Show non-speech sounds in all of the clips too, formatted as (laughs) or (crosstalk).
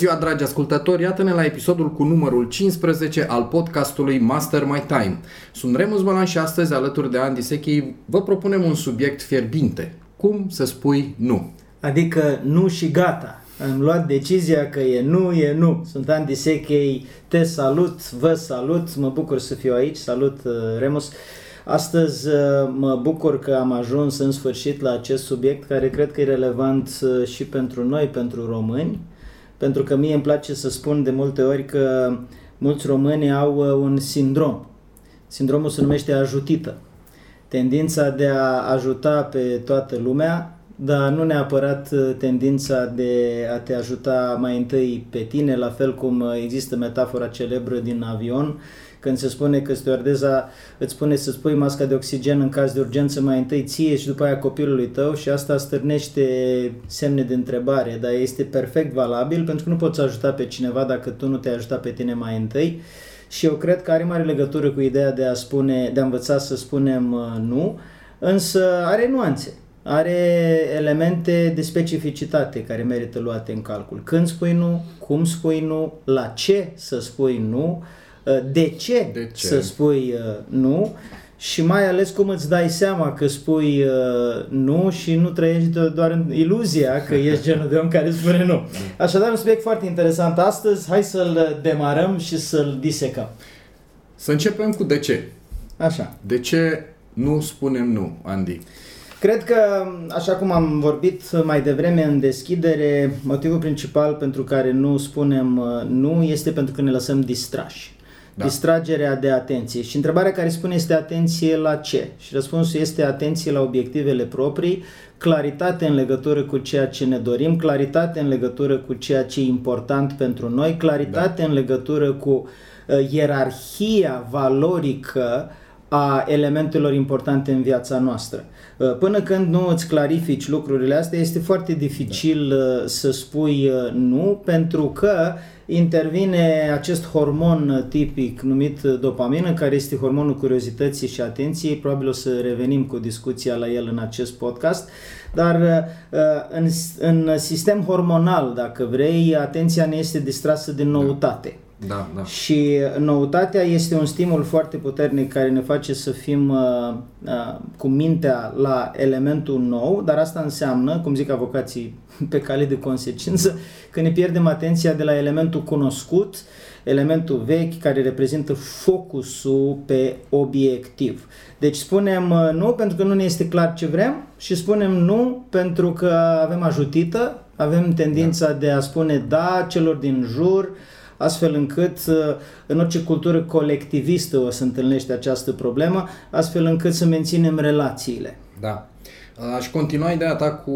Ziua, dragi ascultători! Iată-ne la episodul cu numărul 15 al podcastului Master My Time. Sunt Remus Bălan și astăzi, alături de Andy Sechei, vă propunem un subiect fierbinte. Cum să spui nu? Adică nu și gata. Am luat decizia că e nu, e nu. Sunt Andy Sechei, te salut, vă salut, mă bucur să fiu aici, salut uh, Remus. Astăzi uh, mă bucur că am ajuns în sfârșit la acest subiect care cred că e relevant uh, și pentru noi, pentru români, pentru că mie îmi place să spun de multe ori că mulți români au uh, un sindrom. Sindromul se numește ajutită. Tendința de a ajuta pe toată lumea, dar nu neapărat uh, tendința de a te ajuta mai întâi pe tine, la fel cum uh, există metafora celebră din avion, când se spune că stewardeza îți spune să spui masca de oxigen în caz de urgență mai întâi ție și după aia copilului tău și asta stârnește semne de întrebare, dar este perfect valabil pentru că nu poți ajuta pe cineva dacă tu nu te-ai ajutat pe tine mai întâi. Și eu cred că are mare legătură cu ideea de a spune, de a învăța să spunem uh, nu, însă are nuanțe. Are elemente de specificitate care merită luate în calcul. Când spui nu, cum spui nu, la ce să spui nu, Uh, de ce, De ce? să spui uh, nu și mai ales cum îți dai seama că spui uh, nu și nu trăiești doar în iluzia că ești genul de om care spune nu. (laughs) Așadar, un subiect foarte interesant astăzi. Hai să-l demarăm și să-l disecăm. Să începem cu de ce. Așa. De ce nu spunem nu, Andy? Cred că, așa cum am vorbit mai devreme în deschidere, motivul principal pentru care nu spunem uh, nu este pentru că ne lăsăm distrași. Da. Distragerea de atenție. Și întrebarea care spune este atenție la ce? Și răspunsul este atenție la obiectivele proprii, claritate în legătură cu ceea ce ne dorim, claritate în legătură cu ceea ce e important pentru noi, claritate da. în legătură cu uh, ierarhia valorică a elementelor importante în viața noastră. Uh, până când nu îți clarifici lucrurile astea, este foarte dificil da. să spui uh, nu, pentru că intervine acest hormon tipic numit dopamină, care este hormonul curiozității și atenției. Probabil o să revenim cu discuția la el în acest podcast. Dar în, în sistem hormonal, dacă vrei, atenția ne este distrasă de noutate. Da. Da, da. Și noutatea este un stimul foarte puternic care ne face să fim uh, uh, cu mintea la elementul nou, dar asta înseamnă, cum zic avocații (laughs) pe cale de consecință, că ne pierdem atenția de la elementul cunoscut, elementul vechi care reprezintă focusul pe obiectiv. Deci spunem uh, nu pentru că nu ne este clar ce vrem și spunem nu pentru că avem ajutită, avem tendința da. de a spune da celor din jur, astfel încât uh, în orice cultură colectivistă o să întâlnește această problemă, astfel încât să menținem relațiile. Da. Aș continua ideea ta cu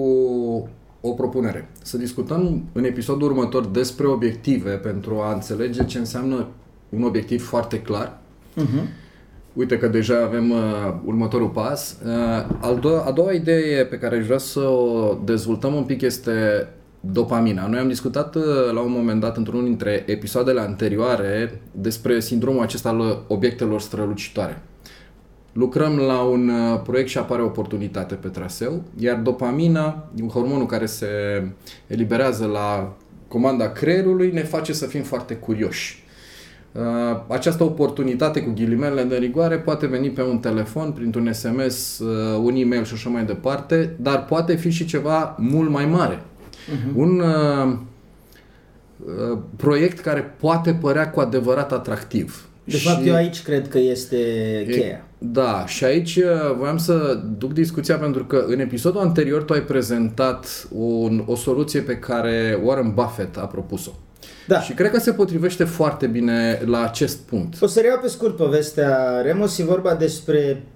o propunere. Să discutăm în episodul următor despre obiective pentru a înțelege ce înseamnă un obiectiv foarte clar. Uh-huh. Uite că deja avem uh, următorul pas. Uh, al do- a doua idee pe care aș vrea să o dezvoltăm un pic este dopamina. Noi am discutat uh, la un moment dat într-unul dintre episoadele anterioare despre sindromul acesta al obiectelor strălucitoare. Lucrăm la un uh, proiect și apare oportunitate pe traseu, iar dopamina, un hormonul care se eliberează la comanda creierului, ne face să fim foarte curioși. Uh, această oportunitate cu ghilimele de rigoare poate veni pe un telefon, printr-un SMS, un e-mail și așa mai departe, dar poate fi și ceva mult mai mare uh-huh. un uh, uh, proiect care poate părea cu adevărat atractiv. De și fapt, eu aici cred că este cheia. E, da, și aici uh, voiam să duc discuția pentru că în episodul anterior tu ai prezentat un, o soluție pe care Warren Buffett a propus-o. Da. Și cred că se potrivește foarte bine la acest punct. O să reiau pe scurt povestea Remus. E vorba despre uh,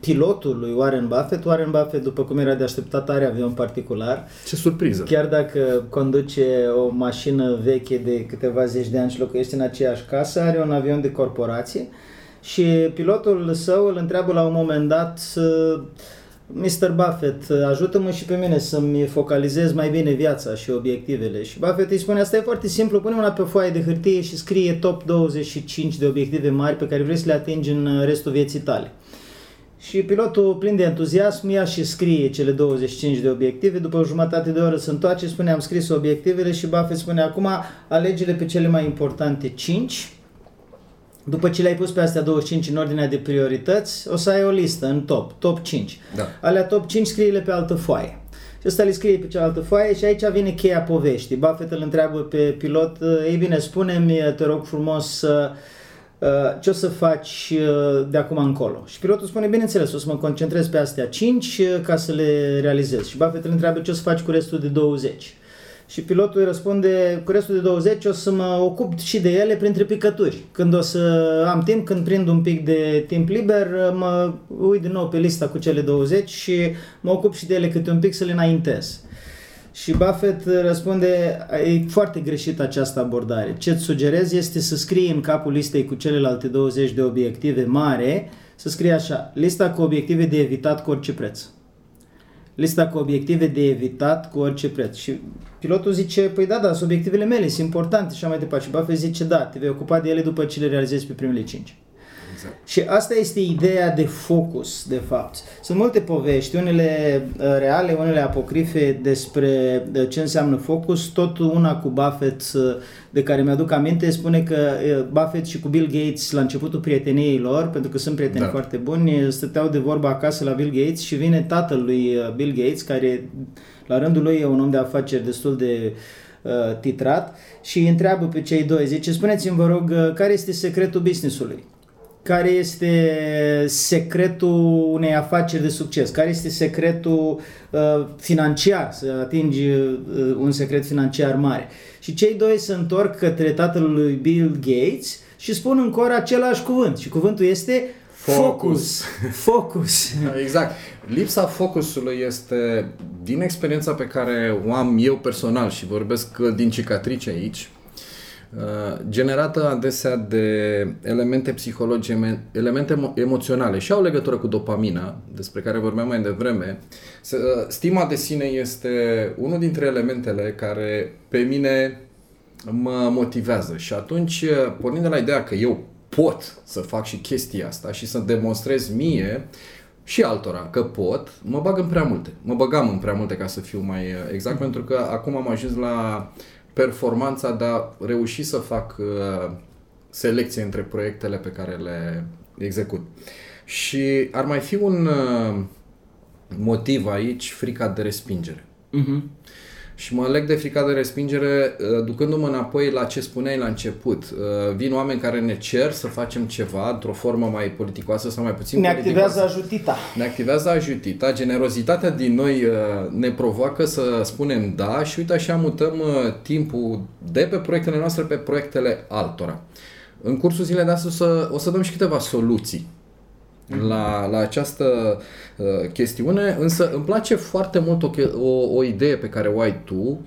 pilotul lui Warren Buffett. Warren Buffett, după cum era de așteptat, are avion particular. Ce surpriză! Chiar dacă conduce o mașină veche de câteva zeci de ani și locuiește în aceeași casă, are un avion de corporație și pilotul său îl întreabă la un moment dat Mr. Buffett, ajută-mă și pe mine să-mi focalizez mai bine viața și obiectivele. Și Buffett îi spune, asta e foarte simplu, pune una pe foaie de hârtie și scrie top 25 de obiective mari pe care vrei să le atingi în restul vieții tale. Și pilotul, plin de entuziasm, ia și scrie cele 25 de obiective. După o jumătate de oră se întoarce, spune, am scris obiectivele și Buffett spune, acum alege pe cele mai importante 5 după ce le-ai pus pe astea 25 în ordinea de priorități, o să ai o listă în top, top 5. Da. Alea top 5 scrie-le pe altă foaie. Și ăsta le scrie pe cealaltă foaie și aici vine cheia poveștii. Buffett îl întreabă pe pilot, ei bine, spune-mi, te rog frumos, ce o să faci de acum încolo? Și pilotul spune, bineînțeles, o să mă concentrez pe astea 5 ca să le realizez. Și Buffett îl întreabă ce o să faci cu restul de 20 și pilotul îi răspunde cu restul de 20 o să mă ocup și de ele printre picături. Când o să am timp, când prind un pic de timp liber, mă uit din nou pe lista cu cele 20 și mă ocup și de ele câte un pic să le înaintez. Și Buffett răspunde, e foarte greșit această abordare. Ce-ți sugerez este să scrii în capul listei cu celelalte 20 de obiective mare, să scrii așa, lista cu obiective de evitat cu orice preț lista cu obiective de evitat cu orice preț. Și pilotul zice, păi da, da, sunt obiectivele mele, sunt importante și așa mai departe. Și Buffett zice, da, te vei ocupa de ele după ce le realizezi pe primele cinci. Exact. Și asta este ideea de focus, de fapt. Sunt multe povești, unele uh, reale, unele apocrife despre uh, ce înseamnă focus. Tot una cu Buffett, uh, de care mi-aduc aminte, spune că Buffett și cu Bill Gates, la începutul prieteniei lor, pentru că sunt prieteni da. foarte buni, stăteau de vorba acasă la Bill Gates și vine tatăl lui Bill Gates, care la rândul lui e un om de afaceri destul de uh, titrat și îi întreabă pe cei doi, zice, spuneți-mi vă rog, care este secretul businessului? Care este secretul unei afaceri de succes, care este secretul uh, financiar, să atingi uh, un secret financiar mare. Și cei doi se întorc către tatăl lui Bill Gates și spun în cor același cuvânt și cuvântul este focus. Focus. Da, (laughs) exact. Lipsa focusului este, din experiența pe care o am eu personal și vorbesc din cicatrice aici, Uh, generată adesea de elemente psihologice, elemente emoționale și au legătură cu dopamina, despre care vorbeam mai devreme. Uh, stima de sine este unul dintre elementele care pe mine mă motivează și atunci, uh, pornind de la ideea că eu pot să fac și chestia asta și să demonstrez mie și altora că pot, mă bag în prea multe. Mă băgam în prea multe ca să fiu mai exact, pentru că acum am ajuns la performanța de a reuși să fac uh, selecție între proiectele pe care le execut. Și ar mai fi un uh, motiv aici, frica de respingere. Uh-huh și mă leg de frica de respingere uh, ducându-mă înapoi la ce spuneai la început. Uh, vin oameni care ne cer să facem ceva într-o formă mai politicoasă sau mai puțin Ne activează ajutita. Ne activează ajutita. Generozitatea din noi uh, ne provoacă să spunem da și uite așa mutăm timpul de pe proiectele noastre pe proiectele altora. În cursul zilei de astăzi o să, o să dăm și câteva soluții la, la această uh, chestiune, însă îmi place foarte mult o, o, o idee pe care o ai tu,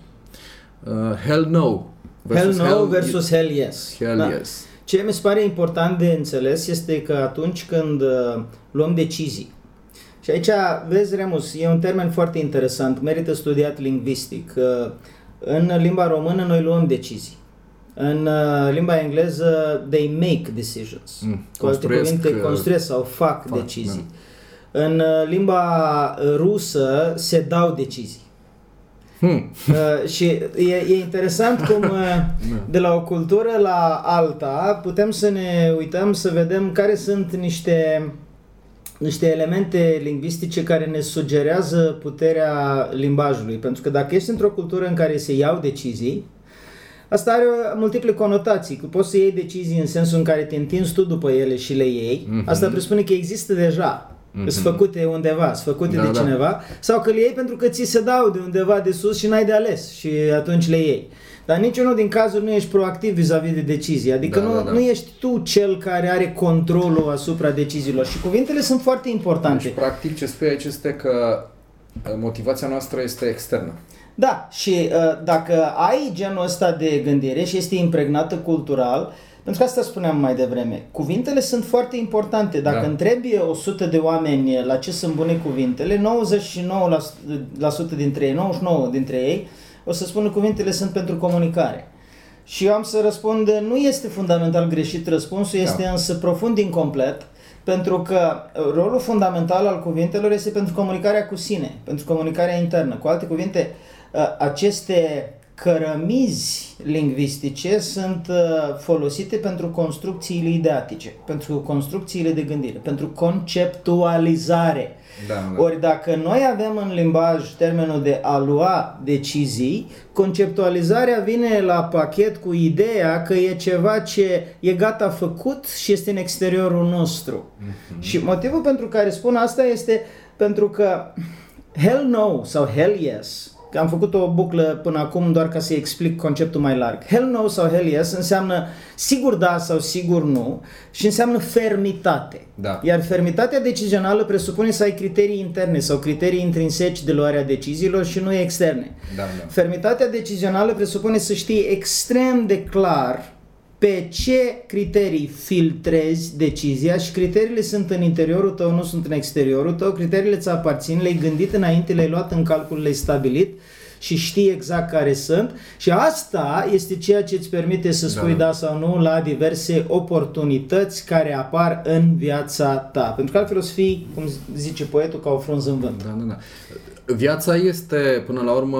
uh, Hell No. Versus hell No hell, versus Hell Yes. Hell da. Yes. Ce mi se pare important de înțeles este că atunci când uh, luăm decizii, și aici, vezi, Remus, e un termen foarte interesant, merită studiat lingvistic. Uh, în limba română noi luăm decizii. În uh, limba engleză, they make decisions. Mm, Cu alte cuvinte, uh, construiesc sau fac, fac decizii. Da. În uh, limba rusă se dau decizii. Hmm. Uh, și e, e interesant cum uh, (laughs) da. de la o cultură la alta putem să ne uităm să vedem care sunt niște niște elemente lingvistice care ne sugerează puterea limbajului. Pentru că dacă ești într-o cultură în care se iau decizii, Asta are multiple conotații, că poți să iei decizii în sensul în care te întinzi tu după ele și le iei. Mm-hmm. Asta presupune că există deja. Mm-hmm. Sunt făcute undeva, sunt făcute da, de da. cineva sau că le iei pentru că ți se dau de undeva de sus și n-ai de ales și atunci le iei. Dar niciunul din cazuri nu ești proactiv vis-a-vis de decizii. Adică da, nu, da, da. nu ești tu cel care are controlul asupra deciziilor. Și cuvintele sunt foarte importante. Deci, practic, ce spui aici este că motivația noastră este externă. Da, și uh, dacă ai genul ăsta de gândire și este impregnată cultural, Pentru că asta spuneam mai devreme. Cuvintele sunt foarte importante. Dacă Da. întrebi 100 de oameni la ce sunt bune cuvintele, 99% dintre ei, 99 dintre ei, o să spună cuvintele sunt pentru comunicare. Și eu am să răspund, nu este fundamental greșit răspunsul, este Da. însă profund incomplet, pentru că uh, rolul fundamental al cuvintelor este pentru comunicarea cu sine, pentru comunicarea internă. Cu alte cuvinte, uh, aceste cărămizi lingvistice sunt uh, folosite pentru construcțiile ideatice, pentru construcțiile de gândire, pentru conceptualizare. Da, da. Ori dacă noi avem în limbaj termenul de a lua decizii, conceptualizarea vine la pachet cu ideea că e ceva ce e gata făcut și este în exteriorul nostru. Și motivul pentru care spun asta este pentru că hell no sau hell yes, că am făcut o buclă până acum doar ca să explic conceptul mai larg. Hell no sau hell yes înseamnă sigur da sau sigur nu și înseamnă fermitate. Da. Iar fermitatea decizională presupune să ai criterii interne sau criterii intrinseci de luarea deciziilor și nu externe. Da, da. Fermitatea decizională presupune să știi extrem de clar pe ce criterii filtrezi decizia și criteriile sunt în interiorul tău, nu sunt în exteriorul tău, criteriile ți aparțin, le-ai gândit înainte, le-ai luat în calcul, le-ai stabilit și știi exact care sunt și asta este ceea ce îți permite să spui Da. da, sau nu la diverse oportunități care apar în viața ta. Pentru că altfel o să fii, cum zice poetul, ca o frunză în vânt. Da, da, da. Viața este, până la urmă,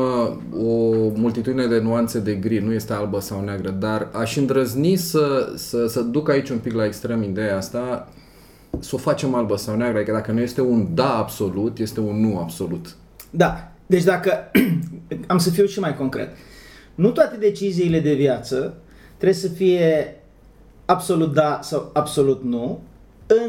o multitudine de nuanțe de gri, nu este albă sau neagră, dar aș îndrăzni să, să, să duc aici un pic la extrem ideea asta, să o facem albă sau neagră, adică dacă nu este un da absolut, este un nu absolut. Da. Deci dacă (clears throat) am să fiu și mai concret. Nu toate deciziile de viață trebuie să fie absolut da sau absolut nu,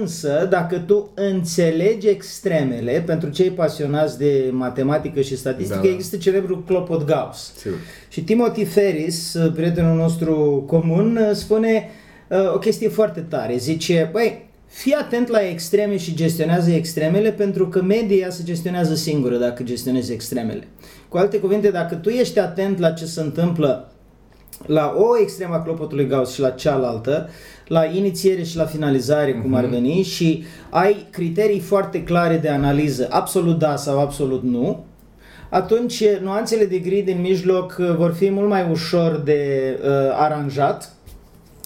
însă dacă tu înțelegi extremele, pentru cei pasionați de matematică și statistică, Da, da. există celebrul clopot Gauss. Sigur. Și Timothy Ferris, prietenul nostru comun, spune uh, o chestie foarte tare. Zice, băi, fii atent la extreme și gestionează extremele pentru că media se gestionează singură dacă gestionezi extremele. Cu alte cuvinte, dacă tu ești atent la ce se întâmplă la o extremă a clopotului Gauss și la cealaltă, la inițiere și la finalizare, cum ar veni, și ai criterii foarte clare de analiză, absolut da sau absolut nu, atunci nuanțele de gri din mijloc uh, vor fi mult mai ușor de uh, aranjat.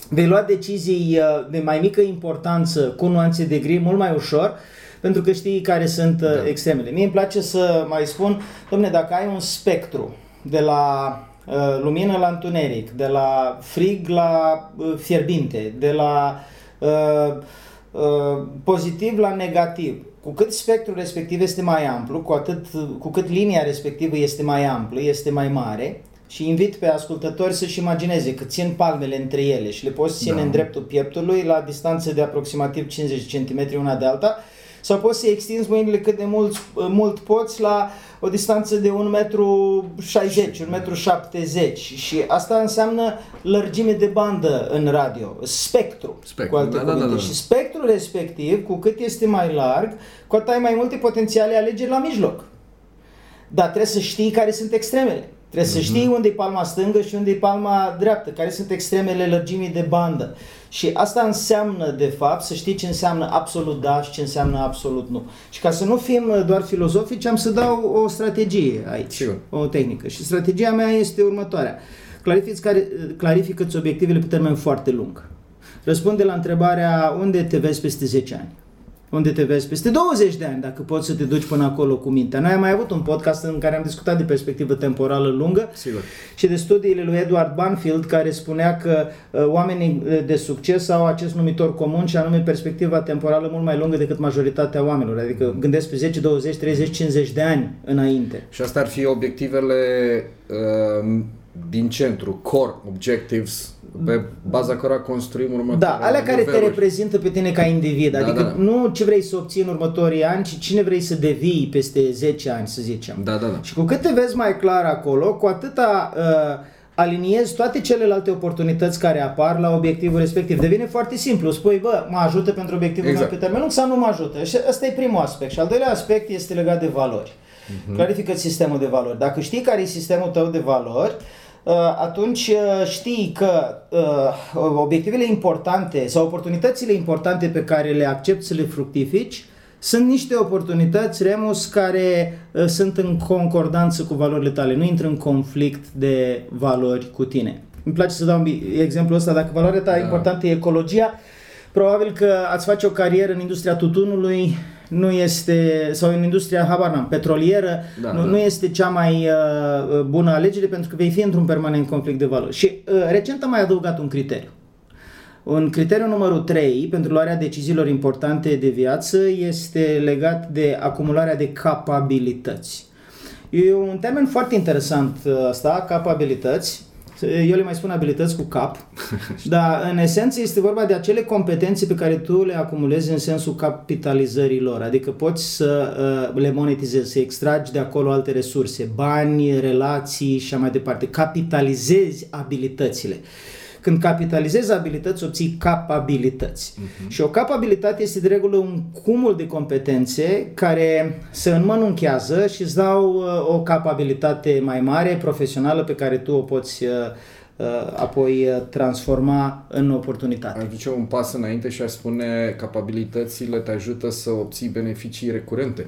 Vei lua decizii uh, de mai mică importanță cu nuanțe de gri mult mai ușor, pentru că știi care sunt uh, Da. extremele. Mie îmi place să mai spun, domne, dacă ai un spectru de la uh, lumină la întuneric, de la frig la uh, fierbinte, de la uh, uh, pozitiv la negativ. Cu cât spectrul respectiv este mai amplu, cu, atât, cu cât linia respectivă este mai amplă, este mai mare, și invit pe ascultători să-și imagineze că țin palmele între ele și le poți ține Da. în dreptul pieptului la distanță de aproximativ 50 cm una de alta, sau poți să extinzi mâinile cât de mult, mult poți la o distanță de 1,60 m, 1,70 m și asta înseamnă lărgime de bandă în radio, spectru, Spectru, cu alte da, da, cuvinte. da, da. Și spectrul respectiv, cu cât este mai larg, cu atât ai mai multe potențiale alegeri la mijloc. Dar trebuie să știi care sunt extremele. Trebuie să știi unde e palma stângă și unde e palma dreaptă, care sunt extremele lărgimii de bandă. Și asta înseamnă, de fapt, să știi ce înseamnă absolut da și ce înseamnă absolut nu. Și ca să nu fim uh, doar filozofici, am să dau o strategie aici, Sigur. o tehnică. Și strategia mea este următoarea. Clarifici care, clarifică-ți obiectivele pe termen foarte lung. Răspunde la întrebarea unde te vezi peste 10 ani. Unde te vezi peste 20 de ani, dacă poți să te duci până acolo cu mintea. Noi am mai avut un podcast în care am discutat de perspectivă temporală lungă Sigur. și de studiile lui Edward Banfield care spunea că uh, oamenii uh, de succes au acest numitor comun și anume perspectiva temporală mult mai lungă decât majoritatea oamenilor. Adică gândesc pe 10, 20, 30, 50 de ani înainte. Și astea ar fi obiectivele uh, din centru, core objectives, pe baza cărora construim următoarele Da, alea care te niveluri. reprezintă pe tine ca individ. Da, Adică da. nu ce vrei să obții în următorii ani, ci cine vrei să devii peste 10 ani, să zicem. Da, da, da. Și cu cât te vezi mai clar acolo, cu atâta uh, aliniezi toate celelalte oportunități care apar la obiectivul respectiv. Devine foarte simplu. Spui, bă, mă ajută pentru obiectivul Exact. meu pe termen lung sau nu mă ajută? Și ăsta e primul aspect. Și al doilea aspect este legat de valori. Mhm. Clarifică sistemul de valori. Dacă știi care e sistemul tău de valori, uh, atunci uh, știi că uh, obiectivele importante sau oportunitățile importante pe care le accepti să le fructifici sunt niște oportunități, Remus, care sunt în concordanță cu valorile tale, nu intră în conflict de valori cu tine. Îmi place să dau un exemplu ăsta, dacă valoarea ta da. importantă e ecologia, probabil că ați face o carieră în industria tutunului, nu este, sau în industria, habar n-am, petrolieră, da, nu, da. nu este cea mai uh, bună alegere pentru că vei fi într-un permanent conflict de valori. Și uh, recent am mai adăugat un criteriu. Un criteriu numărul 3 pentru luarea deciziilor importante de viață este legat de acumularea de capabilități. E un termen foarte interesant asta, uh, capabilități. Eu le mai spun abilități cu cap, (laughs) dar în esență este vorba de acele competențe pe care tu le acumulezi în sensul capitalizării lor, adică poți să uh, le monetizezi, să extragi de acolo alte resurse, bani, relații și așa mai departe, capitalizezi abilitățile. Când capitalizezi abilități, obții capabilități. Uh-huh. Și o capabilitate este de regulă un cumul de competențe care se înmănunchează și îți dau uh, o capabilitate mai mare, profesională, pe care tu o poți uh, uh, apoi transforma în oportunitate. Aș duce un pas înainte și aș spune capabilitățile te ajută să obții beneficii recurente.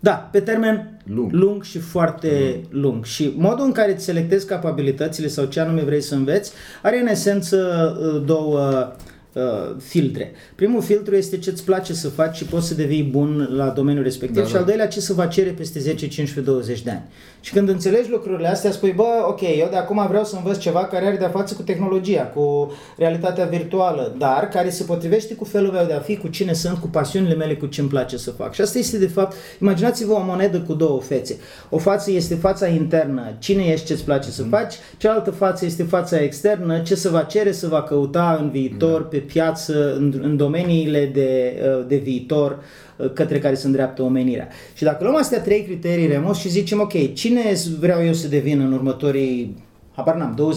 Da, pe termen lung, lung și foarte mm. lung. Și modul în care îți selectezi capabilitățile sau ce anume vrei să înveți are în esență uh, două uh, filtre. Primul filtru este ce îți place să faci și poți să devii bun la domeniul respectiv da, și da. al doilea ce să va cere peste 10, 15, 20 de ani. Și când înțelegi lucrurile astea, spui, bă, ok, eu de acum vreau să învăț ceva care are de-a față cu tehnologia, cu realitatea virtuală, dar care se potrivește cu felul meu de a fi, cu cine sunt, cu pasiunile mele, cu ce îmi place să fac. Și asta este, de fapt, imaginați-vă o monedă cu două fețe. O față este fața internă, cine ești, ce îți place să mm. faci, cealaltă față este fața externă, ce se va cere, să va căuta în viitor, da. pe piață, în, în domeniile de, uh, de viitor, Uh, către care se îndreaptă omenirea. Și dacă luăm astea trei criterii remos și zicem, ok, cine vreau eu să devin în următorii, habar n-am,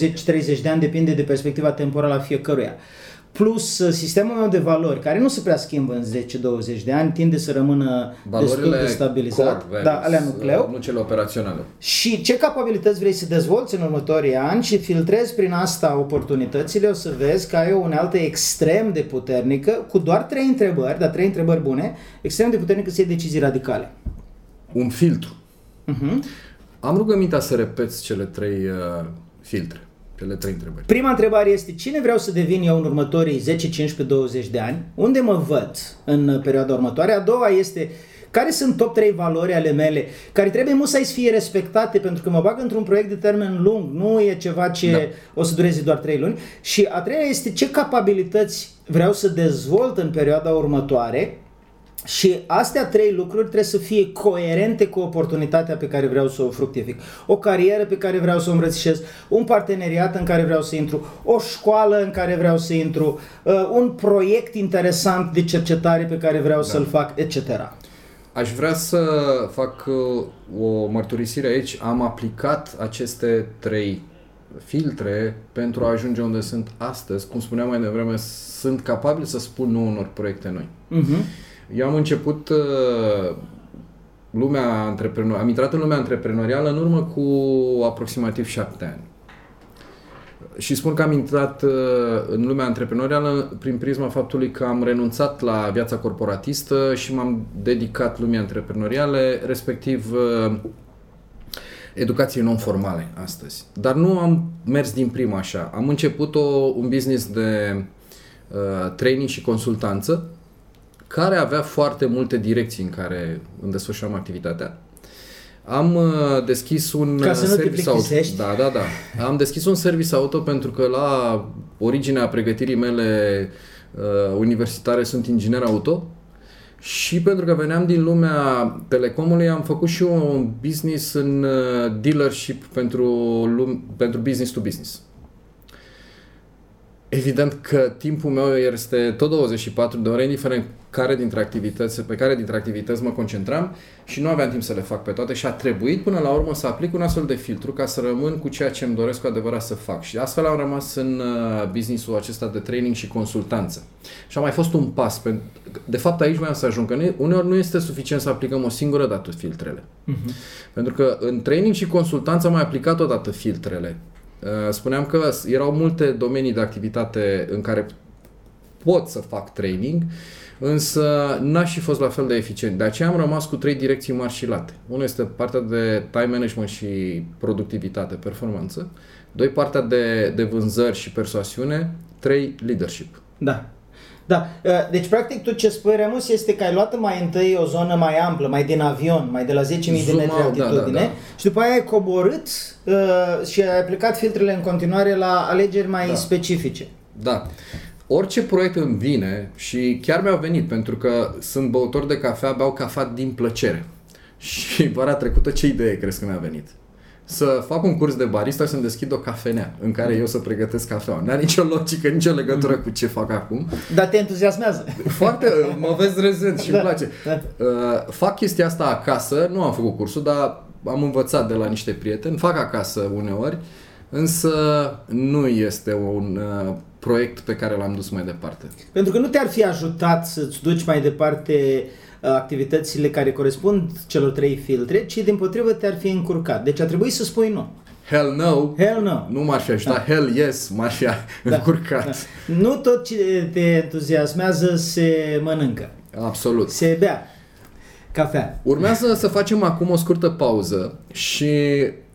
20-30 de ani, depinde de perspectiva temporală a fiecăruia plus uh, sistemul meu de valori, care nu se prea schimbă în 10-20 de ani, tinde să rămână Valorile destul de stabilizat, core da, alea nucleu. Nu cele operaționale. Și ce capabilități vrei să dezvolți în următorii ani și filtrezi prin asta oportunitățile, o să vezi că ai o unealtă extrem de puternică, cu doar trei întrebări, dar trei întrebări bune, extrem de puternică să iei decizii radicale. Un filtru. Uh-huh. Am rugămintea să repeți cele trei uh, filtre. Cele trei întrebări. Prima întrebare este cine vreau să devin eu în următorii 10, 15, 20 de ani? Unde mă văd în perioada următoare? A doua este care sunt top 3 valori ale mele care trebuie mult să fie respectate pentru că mă bag într-un proiect de termen lung, nu e ceva ce da. o să dureze doar 3 luni. Și a treia este ce capabilități vreau să dezvolt în perioada următoare și astea trei lucruri trebuie să fie coerente cu oportunitatea pe care vreau să o fructific. O carieră pe care vreau să o îmbrățișez, un parteneriat în care vreau să intru, o școală în care vreau să intru, uh, un proiect interesant de cercetare pe care vreau da. să-l fac, etc. Aș vrea să fac uh, o mărturisire aici. Am aplicat aceste trei filtre pentru a ajunge unde sunt astăzi. Cum spuneam mai devreme, sunt capabil să spun nu unor proiecte noi. Uh-huh. Eu am început uh, lumea antreprenor, am intrat în lumea antreprenorială în urmă cu aproximativ șapte ani. Și spun că am intrat uh, în lumea antreprenorială prin prisma faptului că am renunțat la viața corporatistă și m-am dedicat lumii antreprenoriale, respectiv uh, educației non-formale astăzi. Dar nu am mers din prima așa. Am început o, un business de uh, training și consultanță care avea foarte multe direcții în care îmi desfășuram activitatea. Am uh, deschis un Ca să service auto. Da, da, da. Am deschis un service auto pentru că la originea pregătirii mele uh, universitare sunt inginer auto și pentru că veneam din lumea telecomului am făcut și un business în uh, dealership pentru, pentru business to business. Evident că timpul meu este tot 24 de ore, indiferent care dintre activități, pe care dintre activități mă concentram și nu aveam timp să le fac pe toate și a trebuit până la urmă să aplic un astfel de filtru ca să rămân cu ceea ce îmi doresc cu adevărat să fac. Și astfel am rămas în uh, businessul acesta de training și consultanță. Și a mai fost un pas. De fapt aici voiam să ajung, că uneori nu este suficient să aplicăm o singură dată filtrele. Uh-huh. Pentru că în training și consultanță am mai aplicat odată filtrele Uh, spuneam că erau multe domenii de activitate în care pot să fac training, însă n-aș fi fost la fel de eficient. De aceea am rămas cu trei direcții mari și late. Unul este partea de time management și productivitate, performanță. Doi, partea de, de vânzări și persoasiune. Trei, leadership. Da. Da, uh, deci practic tu ce spui, Remus, este că ai luat mai întâi o zonă mai amplă, mai din avion, mai de la 10.000 de Zoom metri out, da, altitudine da, da. și după aia ai coborât uh, și ai aplicat filtrele în continuare la alegeri mai Da. specifice. Da. Orice proiect îmi vine și chiar mi-au venit pentru că sunt băutor de cafea, beau cafea din plăcere. (laughs) Și vara trecută ce idee crezi că mi-a venit? Să fac un curs de barista și să-mi deschid o cafenea în care eu să pregătesc cafea. N-are nicio logică, nicio legătură cu ce fac acum. Dar te entuziasmează. Foarte, mă vezi rezent și îmi Da, place. da. Uh, fac chestia asta acasă, nu am făcut cursul, dar am învățat de la niște prieteni, fac acasă uneori, însă nu este un uh, proiect pe care l-am dus mai departe. Pentru că nu te-ar fi ajutat să-ți duci mai departe uh, activitățile care corespund celor trei filtre, ci din potrivă te-ar fi încurcat. Deci a trebuit să spui nu. Hell no, Hell no. nu m-ar fi ajutat, hell yes, m-ar fi încurcat. Da. Nu tot ce te entuziasmează se mănâncă, Absolut. se bea cafea. Urmează să facem acum o scurtă pauză și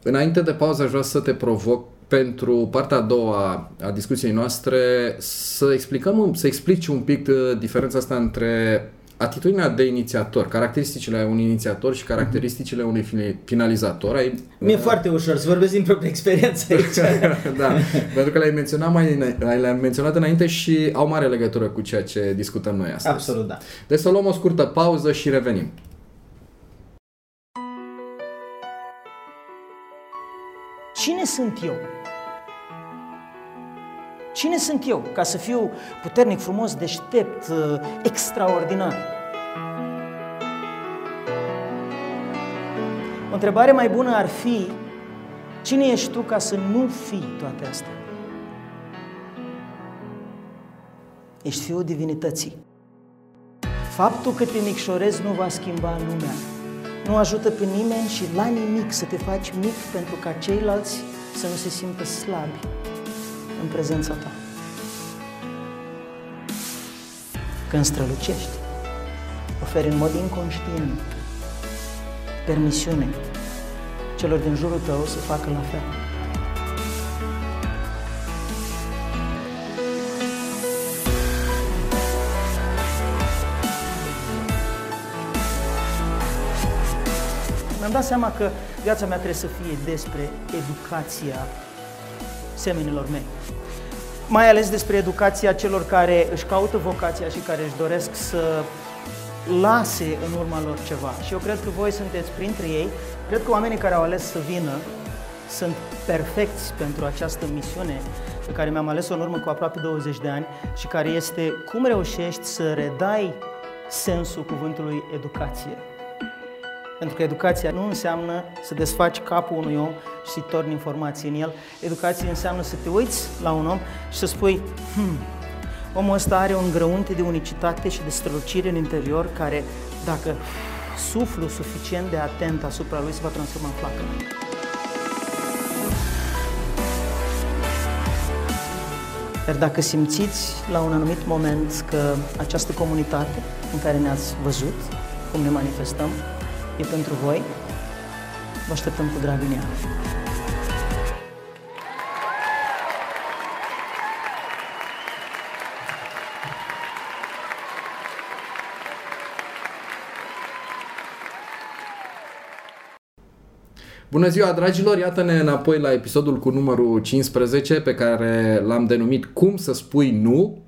înainte de pauză aș vrea să te provoc pentru partea a doua a discuției noastre să explicăm, să explici un pic uh, diferența asta între atitudinea de inițiator, caracteristicile unui inițiator și caracteristicile unui fini- finalizator. Ai, Mi-e foarte ușor să vorbesc din propria experiență aici. (laughs) da, pentru că le-ai menționat, mai, îna- le-ai menționat înainte și au mare legătură cu ceea ce discutăm noi astăzi. Absolut, da. Deci să luăm o scurtă pauză și revenim. Cine sunt eu? Cine sunt eu ca să fiu puternic, frumos, deștept, uh, extraordinar? O întrebare mai bună ar fi, cine ești tu ca să nu fii toate astea? Ești fiul divinității. Faptul că te micșorezi nu va schimba lumea. Nu ajută pe nimeni și la nimic să te faci mic pentru ca ceilalți să nu se simtă slabi în prezența ta. Când strălucești, oferi în mod inconștient permisiune celor din jurul tău să facă la fel. Mi-am dat seama că viața mea trebuie să fie despre educația semenilor mei. Mai ales despre educația celor care își caută vocația și care își doresc să lase în urma lor ceva. Și eu cred că voi sunteți printre ei. Cred că oamenii care au ales să vină sunt perfecți pentru această misiune pe care mi-am ales-o în urmă cu aproape 20 de ani și care este cum reușești să redai sensul cuvântului educație. Pentru că educația nu înseamnă să desfaci capul unui om și să-i torni informații în el. Educația înseamnă să te uiți la un om și să spui, hmm, omul ăsta are un grăunte de unicitate și de strălucire în interior care, dacă suflu suficient de atent asupra lui, se va transforma în flacără. Iar dacă simțiți la un anumit moment că această comunitate în care ne-ați văzut, cum ne manifestăm, e pentru voi, vă așteptăm cu drag în ea. Bună ziua, dragilor! Iată-ne înapoi la episodul cu numărul 15 pe care l-am denumit Cum să spui nu.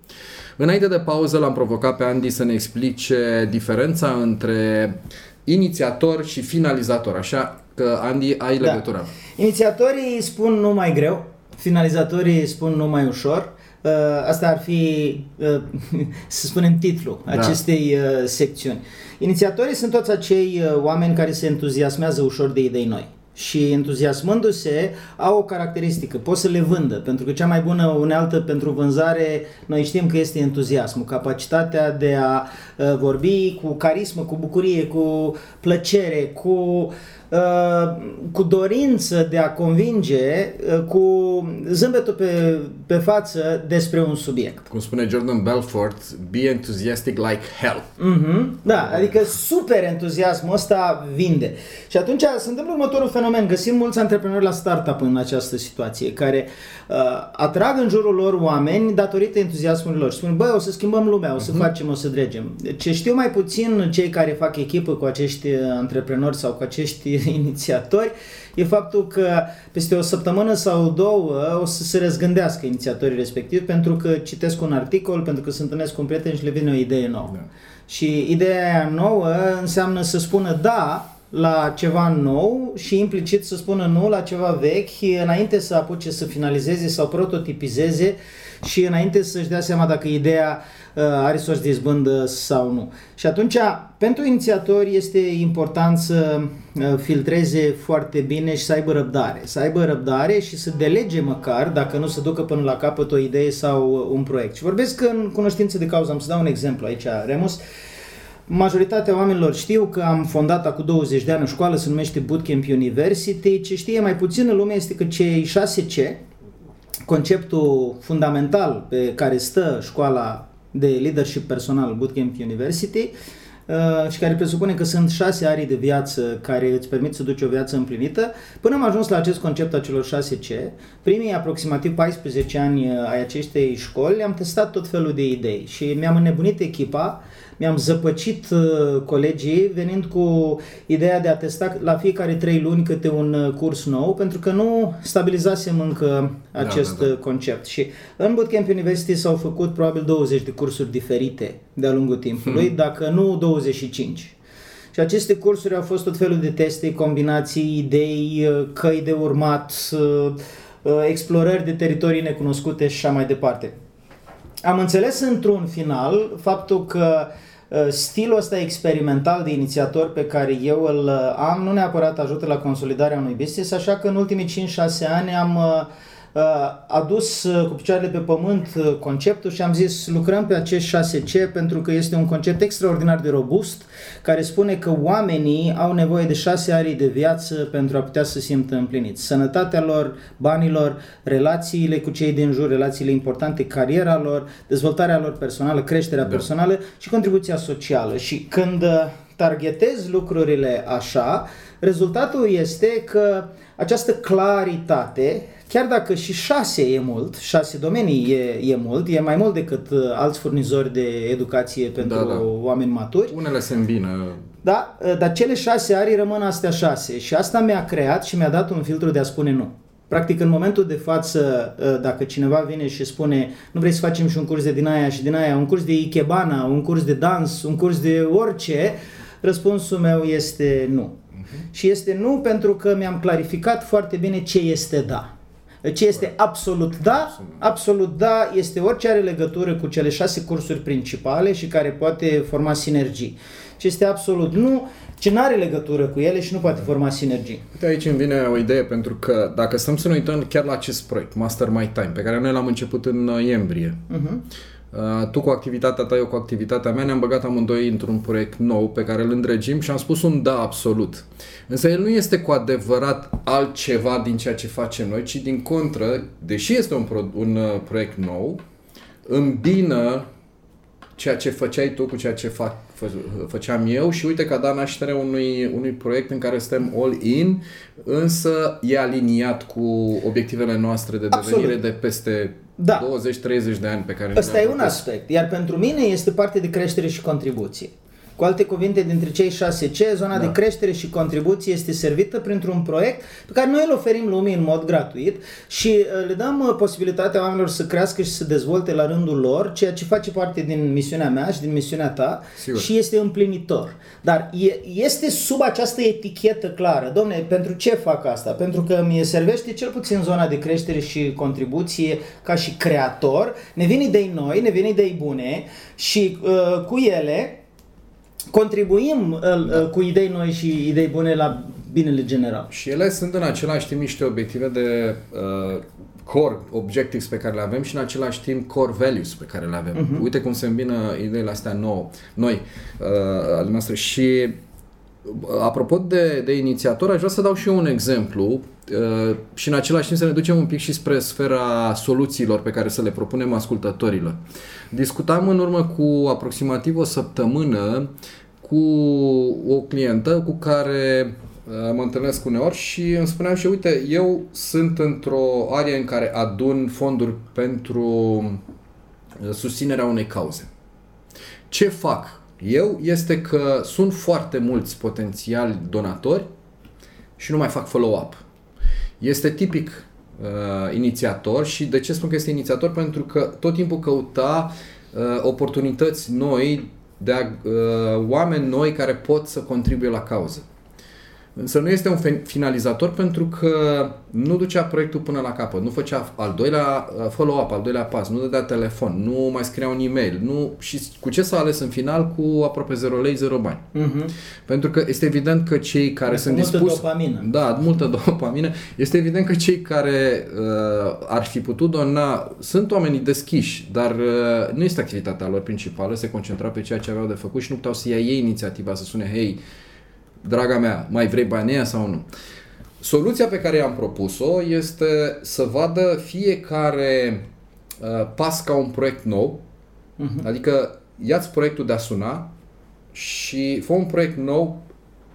Înainte de pauză l-am provocat pe Andy să ne explice diferența între inițiator și finalizator. Așa că, Andy, ai Da. legătura. Inițiatorii spun nu mai greu, finalizatorii spun nu mai ușor. Uh, Asta ar fi, uh, (laughs) să spunem, titlul Da. acestei uh, secțiuni. Inițiatorii sunt toți acei uh, oameni care se entuziasmează ușor de idei noi și entuziasmându-se au o caracteristică, pot să le vândă, pentru că cea mai bună unealtă pentru vânzare, noi știm că este entuziasmul, capacitatea de a uh, vorbi cu carismă, cu bucurie, cu plăcere, cu uh, cu dorință de a convinge, uh, cu zâmbetul pe, pe față despre un subiect. Cum spune Jordan Belfort, be enthusiastic like hell. Mm-hmm. Da, adică super entuziasmul ăsta vinde. Și atunci se întâmplă următorul fenomen. Găsim mulți antreprenori la startup în această situație, care uh, atrag în jurul lor oameni datorită entuziasmului lor. Și spun, băi, o să schimbăm lumea, o să uh-huh. facem, o să dregem. Ce știu mai puțin cei care fac echipă cu acești antreprenori sau cu acești (laughs) inițiatori, e faptul că peste o săptămână sau două o să se răzgândească inițiatorii respectivi pentru că citesc un articol, pentru că se întâlnesc cu un prieten și le vine o idee nouă. Da. Și ideea aia nouă înseamnă să spună da la ceva nou și implicit să spună nu la ceva vechi înainte să apuce să finalizeze sau prototipizeze și înainte să-și dea seama dacă ideea uh, are să-și dezbândă sau nu. Și atunci, pentru inițiatori este important să uh, filtreze foarte bine și să aibă răbdare. Să aibă răbdare și să delege măcar, dacă nu să ducă până la capăt o idee sau un proiect. Și vorbesc în cunoștință de cauză, am să dau un exemplu aici, Remus. Uh, Majoritatea oamenilor știu că am fondat acum 20 de ani o școală, se numește Bootcamp University. Ce știe mai puțin în lume este că cei 6C, conceptul fundamental pe care stă școala de leadership personal Bootcamp University, Uh, și care presupune că sunt șase arii de viață care îți permit să duci o viață împlinită. Până am ajuns la acest concept a celor 6C, primii aproximativ 14 ani ai acestei școli am testat tot felul de idei și mi-am înnebunit echipa mi-am zăpăcit uh, colegii venind cu ideea de a testa la fiecare trei luni câte un uh, curs nou, pentru că nu stabilizasem încă da, acest da, da, da. concept. Și în Bootcamp University s-au făcut probabil 20 de cursuri diferite de-a lungul timpului, hmm. dacă nu 25. Și aceste cursuri au fost tot felul de teste, combinații, idei, căi de urmat, explorări de teritorii necunoscute și așa mai departe. Am înțeles într-un final faptul că uh, Uh, stilul ăsta experimental de inițiator pe care eu îl uh, am nu neapărat ajută la consolidarea unui business, așa că în ultimii 5-6 ani am uh, adus cu picioarele pe pământ conceptul și am zis lucrăm pe acești 6C pentru că este un concept extraordinar de robust care spune că oamenii au nevoie de șase arii de viață pentru a putea să simtă împliniți. Sănătatea lor, banilor, relațiile cu cei din jur, relațiile importante, cariera lor, dezvoltarea lor personală, creșterea da. personală și contribuția socială. Și când targetezi lucrurile așa, rezultatul este că această claritate Chiar dacă și șase e mult, șase domenii e, e mult, e mai mult decât uh, alți furnizori de educație pentru da, da. oameni maturi. Unele se îmbină. Da, uh, dar cele șase arii rămân astea șase și asta mi-a creat și mi-a dat un filtru de a spune nu. Practic, în momentul de față, uh, dacă cineva vine și spune nu vrei să facem și un curs de din aia și din aia, un curs de ikebana, un curs de dans, un curs de orice, răspunsul meu este nu. Uh-huh. Și este nu pentru că mi-am clarificat foarte bine ce este da. Ce este absolut da, absolut da este orice are legătură cu cele șase cursuri principale și care poate forma sinergii. Ce este absolut nu, ce nu are legătură cu ele și nu poate forma sinergii. Uite, aici îmi vine o idee, pentru că dacă stăm să ne uităm chiar la acest proiect, Master My Time, pe care noi l-am început în noiembrie, uh-huh Uh, tu cu activitatea ta, eu cu activitatea mea, ne-am băgat amândoi într-un proiect nou pe care îl îndrăgim și am spus un da absolut. Însă el nu este cu adevărat altceva din ceea ce facem noi, ci din contră, deși este un, pro- un uh, proiect nou, îmbină ceea ce făceai tu cu ceea ce fac, fă, făceam eu și uite că a dat naștere unui, unui proiect în care suntem all in, însă e aliniat cu obiectivele noastre de devenire Absolut. de peste da. 20-30 de ani pe care Ăsta e un aspect. Iar pentru mine este parte de creștere și contribuție. Cu alte cuvinte, dintre cei 6C, zona da. de creștere și contribuție este servită printr-un proiect pe care noi îl oferim lumii în mod gratuit și uh, le dăm uh, posibilitatea oamenilor să crească și să dezvolte la rândul lor, ceea ce face parte din misiunea mea și din misiunea ta Sigur. și este împlinitor. Dar este sub această etichetă clară. Domne, pentru ce fac asta? Pentru că mi servește cel puțin zona de creștere și contribuție ca și creator. Ne vin idei noi, ne vin idei bune și uh, cu ele contribuim uh, da. cu idei noi și idei bune la binele general. Și ele sunt în același timp niște obiective de uh, core objectives pe care le avem și în același timp core values pe care le avem. Uh-huh. Uite cum se îmbină ideile astea nouă, noi uh, ale noastre și apropo de, de inițiator, aș vrea să dau și eu un exemplu uh, și în același timp să ne ducem un pic și spre sfera soluțiilor pe care să le propunem ascultătorilor. Discutam în urmă cu aproximativ o săptămână cu o clientă cu care uh, mă întâlnesc uneori și îmi spuneam și uite, eu sunt într-o arie în care adun fonduri pentru uh, susținerea unei cauze. Ce fac eu este că sunt foarte mulți potențiali donatori și nu mai fac follow-up. Este tipic uh, inițiator și de ce spun că este inițiator? Pentru că tot timpul căuta uh, oportunități noi de a, uh, oameni noi care pot să contribuie la cauză. Însă nu este un finalizator pentru că nu ducea proiectul până la capăt, nu făcea al doilea uh, follow-up, al doilea pas, nu dădea telefon, nu mai scria un e-mail, nu... și cu ce s-a ales în final? Cu aproape 0 lei, 0 bani. Uh-huh. Pentru că este evident că cei care Este sunt multă dispuși... dopamină. Da, multă dopamină. Este evident că cei care uh, ar fi putut dona sunt oamenii deschiși, dar uh, nu este activitatea lor principală, se concentra pe ceea ce aveau de făcut și nu puteau să ia ei inițiativa, să sune, hei, draga mea, mai vrei banii sau nu? Soluția pe care i-am propus-o este să vadă fiecare uh, pas ca un proiect nou, uh-huh. adică ia-ți proiectul de a suna și fă un proiect nou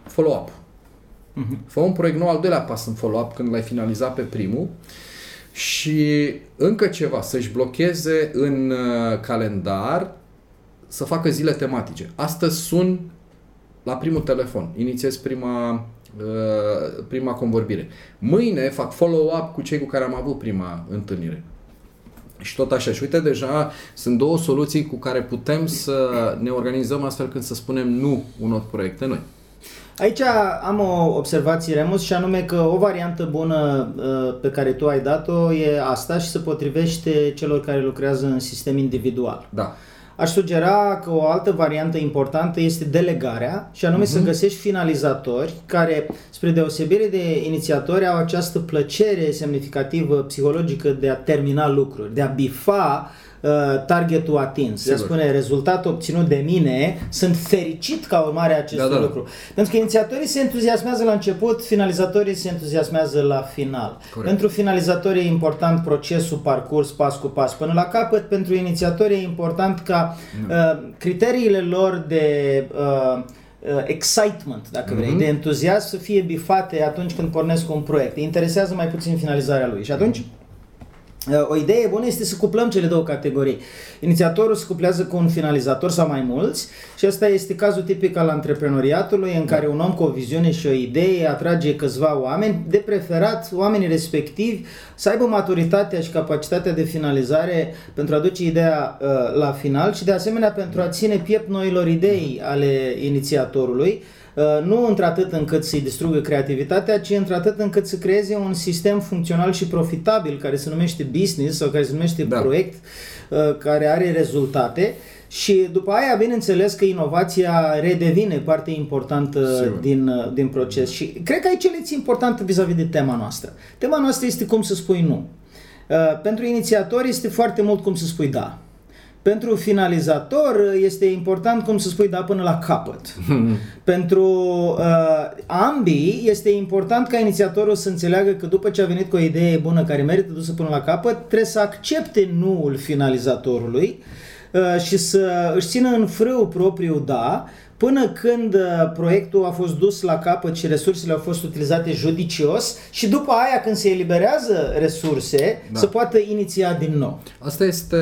follow-up. Uh-huh. Fă un proiect nou al doilea pas în follow-up când l-ai finalizat pe primul și încă ceva, să-și blocheze în uh, calendar să facă zile tematice. Astăzi sun la primul telefon, inițiez prima, uh, prima convorbire. Mâine fac follow-up cu cei cu care am avut prima întâlnire. Și tot așa. Și uite, deja sunt două soluții cu care putem să ne organizăm astfel când să spunem nu unor proiecte noi. Aici am o observație, Remus, și anume că o variantă bună uh, pe care tu ai dat-o e asta și se potrivește celor care lucrează în sistem individual. Da. Aș sugera că o altă variantă importantă este delegarea și anume uh-huh. să găsești finalizatori care, spre deosebire de inițiatori, au această plăcere semnificativă psihologică de a termina lucruri, de a bifa uh, targetul atins. Se spune rezultatul obținut de mine, sunt fericit ca urmare a acestui da, da. lucru. Pentru că inițiatorii se entuziasmează la început, finalizatorii se entuziasmează la final. Corect. Pentru finalizatori e important procesul parcurs pas cu pas până la capăt, pentru inițiatori e important ca uh, criteriile lor de uh, excitement, dacă vrei, mm-hmm. de entuziasm să fie bifate atunci când pornesc un proiect. Îi interesează mai puțin finalizarea lui. Și atunci Uh, o idee bună este să cuplăm cele două categorii. Inițiatorul se cuplează cu un finalizator sau mai mulți și ăsta este cazul tipic al antreprenoriatului în care un om cu o viziune și o idee atrage câțiva oameni, de preferat oamenii respectivi să aibă maturitatea și capacitatea de finalizare pentru a duce ideea uh, la final și de asemenea pentru a ține piept noilor idei ale inițiatorului. Uh, nu într-atât încât să-i distrugă creativitatea, ci într-atât încât să creeze un sistem funcțional și profitabil care se numește business sau care se numește da. proiect, uh, care are rezultate și după aia, bineînțeles că inovația redevine parte importantă din, uh, din proces și cred că aici e importantă vis-a-vis de tema noastră. Tema noastră este cum să spui nu. Pentru inițiatori este foarte mult cum să spui da. Pentru finalizator este important cum să spui da până la capăt. (laughs) Pentru uh, ambii este important ca inițiatorul să înțeleagă că după ce a venit cu o idee bună care merită dusă până la capăt, trebuie să accepte nuul finalizatorului uh, și să își țină în frâu propriul da până când uh, proiectul a fost dus la capăt și resursele au fost utilizate judicios și după aia când se eliberează resurse da. să poată iniția din nou. Asta este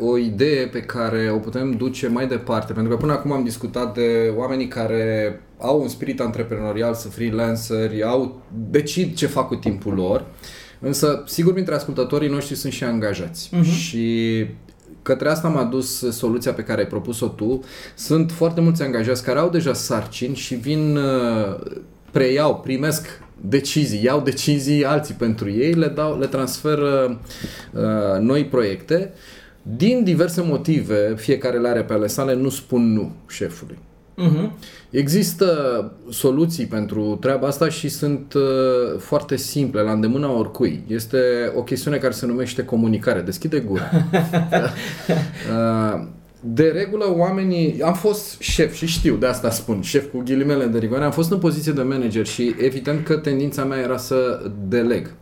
o idee pe care o putem duce mai departe, pentru că până acum am discutat de oamenii care au un spirit antreprenorial, să freelanceri, au decid ce fac cu timpul lor. Însă, sigur, printre ascultătorii noștri sunt și angajați. Uh-huh. Și către asta m-a dus soluția pe care ai propus-o tu. Sunt foarte mulți angajați care au deja sarcini și vin, uh, preiau, primesc decizii, iau decizii alții pentru ei, le, dau, le transferă uh, noi proiecte. Din diverse motive, fiecare le are pe ale sale, nu spun nu șefului. Uh-huh. Există soluții pentru treaba asta și sunt uh, foarte simple, la îndemâna oricui. Este o chestiune care se numește comunicare. Deschide gura. (laughs) uh, de regulă oamenii, am fost șef și știu, de asta spun, șef cu ghilimele de rigoare, am fost în poziție de manager și evident că tendința mea era să deleg.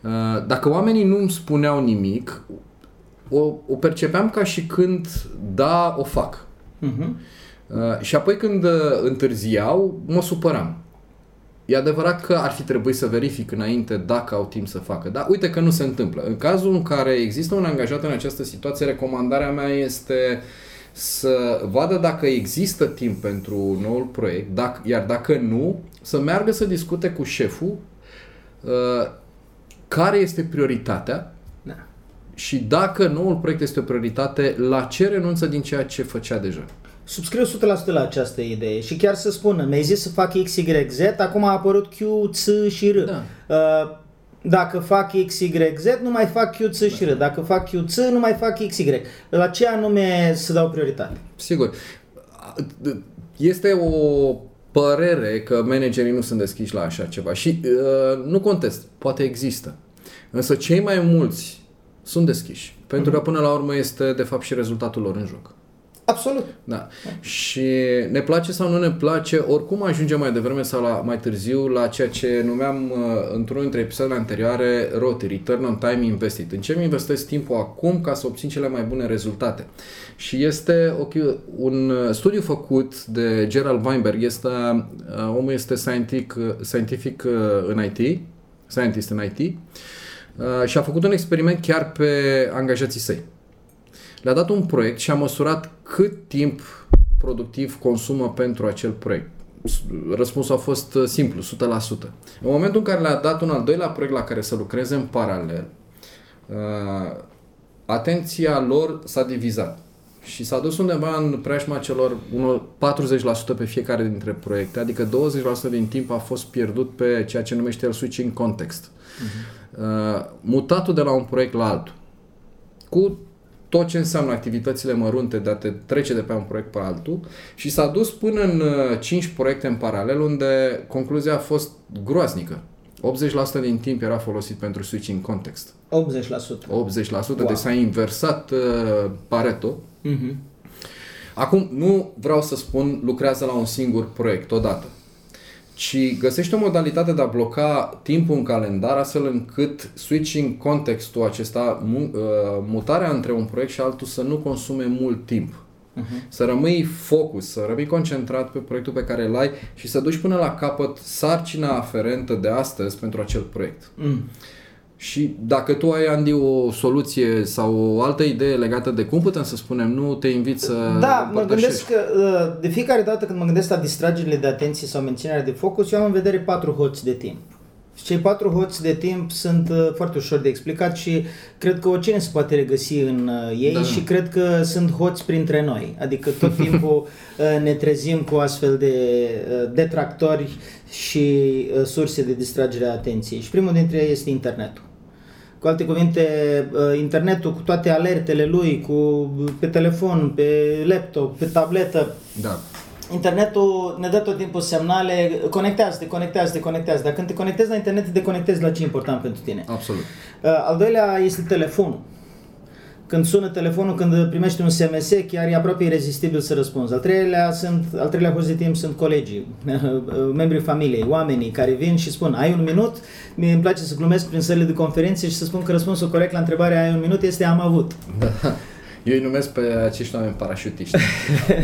Uh, Dacă oamenii nu îmi spuneau nimic, o, o percepeam ca și când da, o fac. Mhm. Uh, și apoi când uh, întârziau, mă supăram. E adevărat că ar fi trebuit să verific înainte dacă au timp să facă, dar uite că nu se întâmplă. În cazul în care există un angajat în această situație, recomandarea mea este să vadă dacă există timp pentru noul proiect, dacă, iar dacă nu, să meargă să discute cu șeful uh, care este prioritatea Da. și dacă noul proiect este o prioritate, la ce renunță din ceea ce făcea deja. Subscriu 100% la această idee și chiar să spună, mi-ai zis să fac X, Y, Z, acum a apărut Q, C și R. Da. Uh, Dacă fac X, Y, Z, nu mai fac Q, C și R. Dacă fac Q, C, nu mai fac X, Y. La ce anume să dau prioritate? Sigur. Este o părere că managerii nu sunt deschiși la așa ceva și uh, nu contest, poate există. Însă cei mai mulți sunt deschiși, pentru că până la urmă este de fapt și rezultatul lor în joc. Absolut. Da. Și ne place sau nu ne place, oricum ajungem mai devreme sau la, mai târziu la ceea ce numeam uh, într-unul dintre episoadele anterioare ROTI, Return on Time Invested. În ce mi investesc timpul acum ca să obțin cele mai bune rezultate? Și este ok, un uh, studiu făcut de Gerald Weinberg, este, uh, omul este scientific, uh, scientific uh, în IT, scientist în IT, uh, și a făcut un experiment chiar pe angajații săi le-a dat un proiect și a măsurat cât timp productiv consumă pentru acel proiect. Răspunsul a fost uh, simplu, 100%. În momentul în care le-a dat un al doilea proiect la care să lucreze în paralel, uh, atenția lor s-a divizat și s-a dus undeva în preajma celor unor 40% pe fiecare dintre proiecte, adică 20% din timp a fost pierdut pe ceea ce numește el switching context. Uh, mutatul de la un proiect la altul. Cu tot ce înseamnă activitățile mărunte de a te trece de pe un proiect pe altul și s-a dus până în uh, 5 proiecte în paralel unde concluzia a fost groaznică. 80% din timp era folosit pentru switching context. 80%. 80%, Wow. deci s-a inversat uh, Pareto. Mhm. Acum, nu vreau să spun lucrează la un singur proiect odată, ci găsește o modalitate de a bloca timpul în calendar astfel încât switching contextul acesta, mu- uh, mutarea între un proiect și altul să nu consume mult timp. Mhm. Să rămâi focus, să rămâi concentrat pe proiectul pe care îl ai și să duci până la capăt sarcina aferentă de astăzi pentru acel proiect. Mm. Și dacă tu ai, Andy, o soluție sau o altă idee legată de cum putem să spunem, nu te invit să Da, mă împărtășești. gândesc că uh, de fiecare dată când mă gândesc la distragerile de atenție sau menținerea de focus, eu am în vedere patru hoți de timp. Și cei patru hoți de timp sunt uh, foarte ușor de explicat și cred că oricine se poate regăsi în uh, ei Da, da. și cred că sunt hoți printre noi. Adică tot (laughs) timpul uh, ne trezim cu astfel de uh, detractori și uh, surse de distragere a atenției. Și primul dintre ei este internetul. Cu alte cuvinte, uh, internetul cu toate alertele lui, cu pe telefon, pe laptop, pe tabletă, Da. Internetul ne dă tot timpul semnale, conectează-te, conectează-te, conectează Dar când te conectezi la internet, te deconectezi la ce e important pentru tine. Absolut. Uh, Al doilea este telefonul. Când sună telefonul, când primești un SMS, chiar e aproape irezistibil să răspunzi. Al treilea, sunt, al treilea host de timp sunt colegii, membrii familiei, oamenii care vin și spun ai un minut, mie îmi place să glumesc prin sălile de conferințe și să spun că răspunsul corect la întrebarea ai un minut este am avut. Eu îi numesc pe acești oameni parașutiști.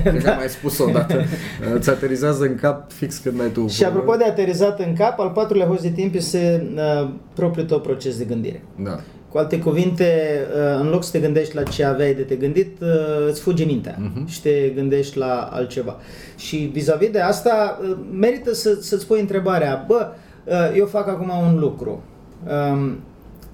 Cred (laughs) că am mai spus odată. (laughs) Îți aterizează în cap fix când ai tu. Și apropo de aterizat în cap, al patrulea host de timp este uh, propriul tău proces de gândire. Da. Cu alte cuvinte, uh, în loc să te gândești la ce aveai de te gândit, uh, îți fuge mintea Mhm. și te gândești la altceva. Și vis-a-vis de asta, uh, merită să, să-ți pui întrebarea, bă, uh, eu fac acum un lucru. Um,